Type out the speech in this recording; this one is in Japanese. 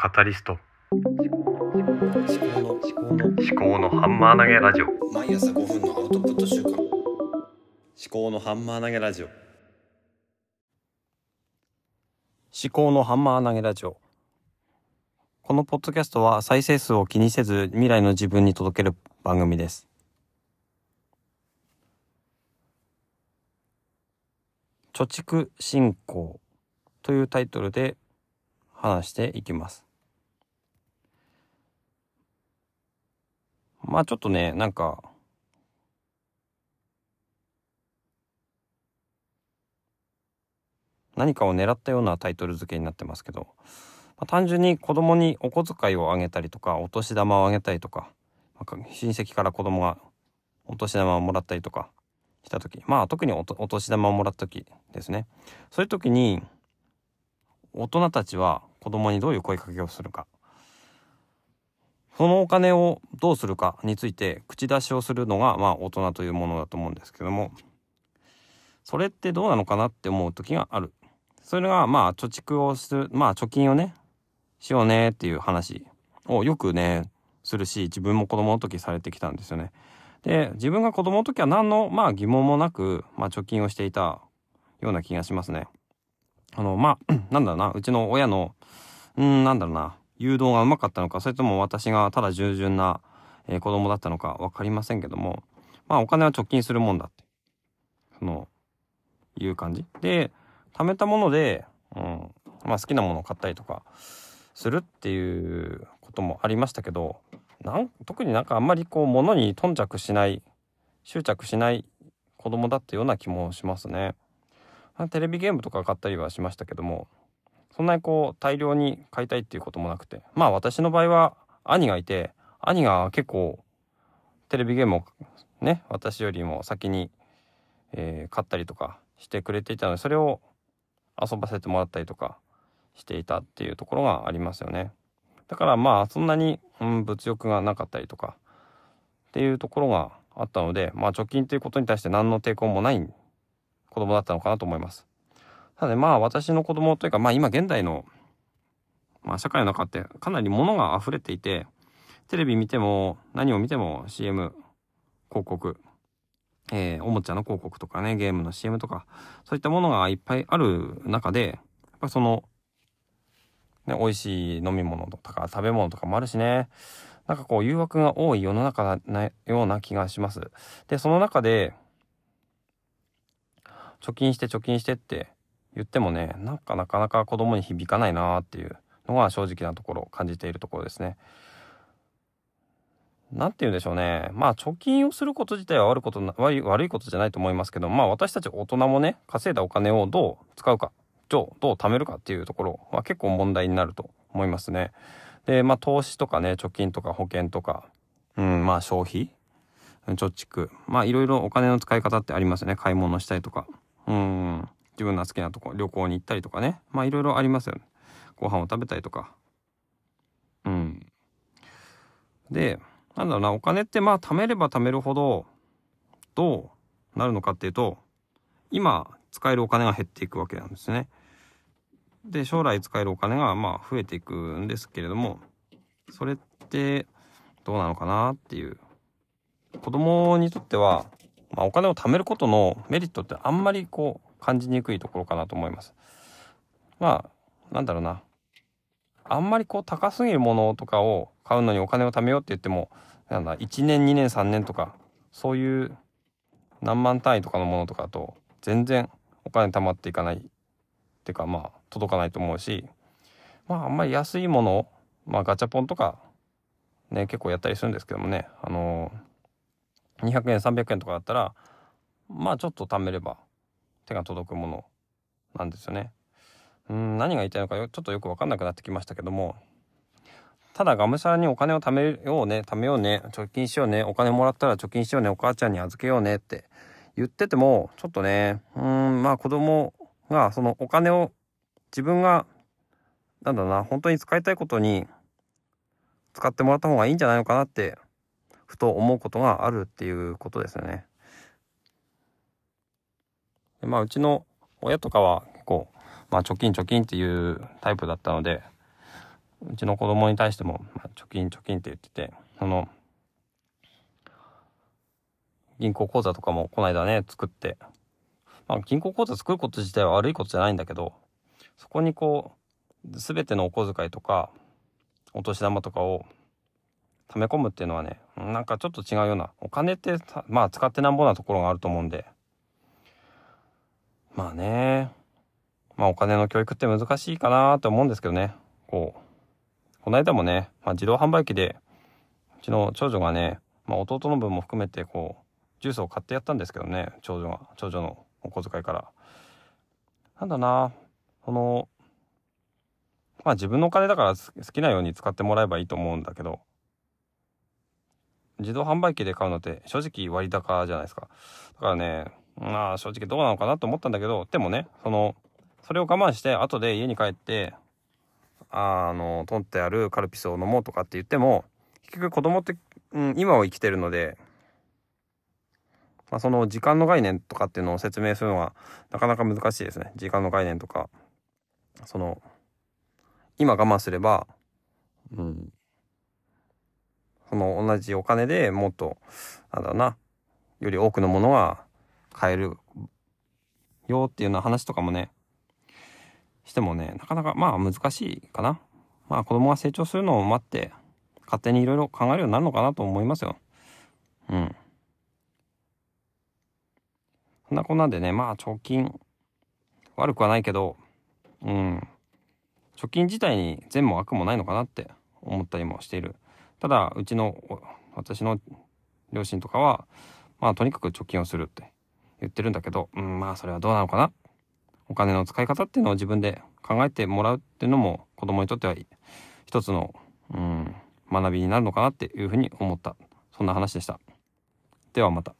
カタリスト。思考の思考の思考のハンマー投げラジオ。毎朝5分のアウトプット週間思考のハンマー投げラジオ。思考のハンマー投げラジオ。このポッドキャストは再生数を気にせず未来の自分に届ける番組です。貯蓄進行というタイトルで話していきますまあちょっとね、なんか、何かを狙ったようなタイトル付けになってますけど、まあ、単純に子供にお小遣いをあげたりとか、お年玉をあげたりとか、まあ、親戚から子供がお年玉をもらったりとかした時、まあ特にお年玉をもらった時ですね。そういう時に、大人たちは子供にどういう声かけをするか。そのお金をどうするかについて口出しをするのがまあ大人というものだと思うんですけども。それってどうなのかなって思う時がある。それがまあ貯蓄をするまあ貯金をねしようねっていう話をよくねするし自分も子供の時されてきたんですよね。で自分が子供の時は何のまあ疑問もなく、まあ、貯金をしていたような気がしますね。あのまあなんだろうなうちの親のうんなんだろうな。誘導がうまかったのかそれとも私がただ従順な、えー、子供だったのか分かりませんけどもまあお金は貯金するもんだってそのいう感じで貯めたもので、うんまあ、好きなものを買ったりとかするっていうこともありましたけどなん特になんかあんまりこう物に頓着しない執着しない子供だったような気もしますね。テレビゲームとか買ったりはしましたけどもそんなにこう大量に買いたいっていうこともなくてまあ私の場合は兄がいて兄が結構テレビゲームをね私よりも先に、えー、買ったりとかしてくれていたのでそれを遊ばせてもらったりとかしていたっていうところがありますよね。だからまあそんなに、うん、物欲がなかったりとかっていうところがあったのでまあ貯金ということに対して何の抵抗もない子供だったのかなと思います。ただ、まあ私の子供というか、まあ今現代の、まあ社会の中ってかなり物が溢れていて、テレビ見ても何を見ても CM、広告、えー、おもちゃの広告とかね、ゲームの CM とか、そういったものがいっぱいある中で、やっぱその、ね、美味しい飲み物とか食べ物とかもあるしね、なんかこう誘惑が多い世の中なような気がします。で、その中で、貯金して貯金してって言ってもねなんかなかなか子供に響かないなっていうのが正直なところ感じているところですね。何て言うんでしょうねまあ貯金をすること自体は悪いこと悪い悪いことじゃないと思いますけどまあ私たち大人もね稼いだお金をどう使うかどう貯めるかっていうところは結構問題になると思いますね。でまあ投資とかね貯金とか保険とかうんまあ消費貯蓄まあいろいろお金の使い方ってありますね買い物したりとかうん自分の好きなとこ旅行に行ったりとかね。まあいろいろありますよね。ご飯を食べたりとか。うん。でなんだろうなお金ってまあ貯めれば貯めるほどどうなるのかっていうと今使えるお金が減っていくわけなんですね。で将来使えるお金がまあ増えていくんですけれどもそれってどうなのかなっていう。子供にとっては、まあ、お金を貯めることのメリットってあんまりこう感じにくいところかなと思います。まあなんだろうなあんまりこう高すぎるものとかを買うのにお金を貯めようって言ってもなんだ1年2年3年とかそういう何万単位とかのものとかだと全然お金貯まっていかないっていうかまあ届かないと思うしまああんまり安いものをまあガチャポンとかね結構やったりするんですけどもねあのー、200円300円とかだったらまあちょっと貯めれば手が届くものなんですよね。うん何が言いたいのかちょっとよく分かんなくなってきましたけどもただがむしゃらにお金を貯めようね貯めようね貯金しようねお金もらったら貯金しようねお母ちゃんに預けようねって言っててもちょっとねうんまあ子供がそのお金を自分がなんだろうな本当に使いたいことに使ってもらった方がいいんじゃないのかなってふと思うことがあるっていうことですよね。まあうちの親とかは結構、まあ、貯金貯金っていうタイプだったのでうちの子供に対しても、まあ、貯金貯金って言っててその銀行口座とかもこの間ね作って、まあ、銀行口座作ること自体は悪いことじゃないんだけどそこにこう全てのお小遣いとかお年玉とかを溜め込むっていうのはねなんかちょっと違うようなお金ってまあ使ってなんぼなところがあると思うんでまあね。まあお金の教育って難しいかなと思うんですけどね。こうこの間もね、まあ、自動販売機でうちの長女がね、まあ、弟の分も含めてこうジュースを買ってやったんですけどね長女が長女のお小遣いから。なんだなそのまあ自分のお金だから好きなように使ってもらえばいいと思うんだけど自動販売機で買うのって正直割高じゃないですか。だからねまあ正直どうなのかなと思ったんだけどでもねそのそれを我慢して後で家に帰ってあの取ってあるカルピスを飲もうとかって言っても結局子供って、うん、今を生きてるので、まあ、その時間の概念とかっていうのを説明するのはなかなか難しいですね。時間の概念とか。その今我慢すれば、うん、その同じお金でもっとなんだろうなより多くのものが買えるよっていうような話とかもねしてもねなかなかまあ難しいかな。まあ子供が成長するのを待って勝手にいろいろ考えるようになるのかなと思いますよ。うん。そんなこんなんでねまあ貯金悪くはないけどうん。貯金自体に善も悪もないのかなって思ったりもしている。ただうちの私の両親とかはまあとにかく貯金をするって。言ってるんだけど、うん、まあそれはどうなのかな？お金の使い方っていうのを自分で考えてもらうっていうのも子供にとっては一つの、うん、学びになるのかなっていうふうに思ったそんな話でした。ではまた。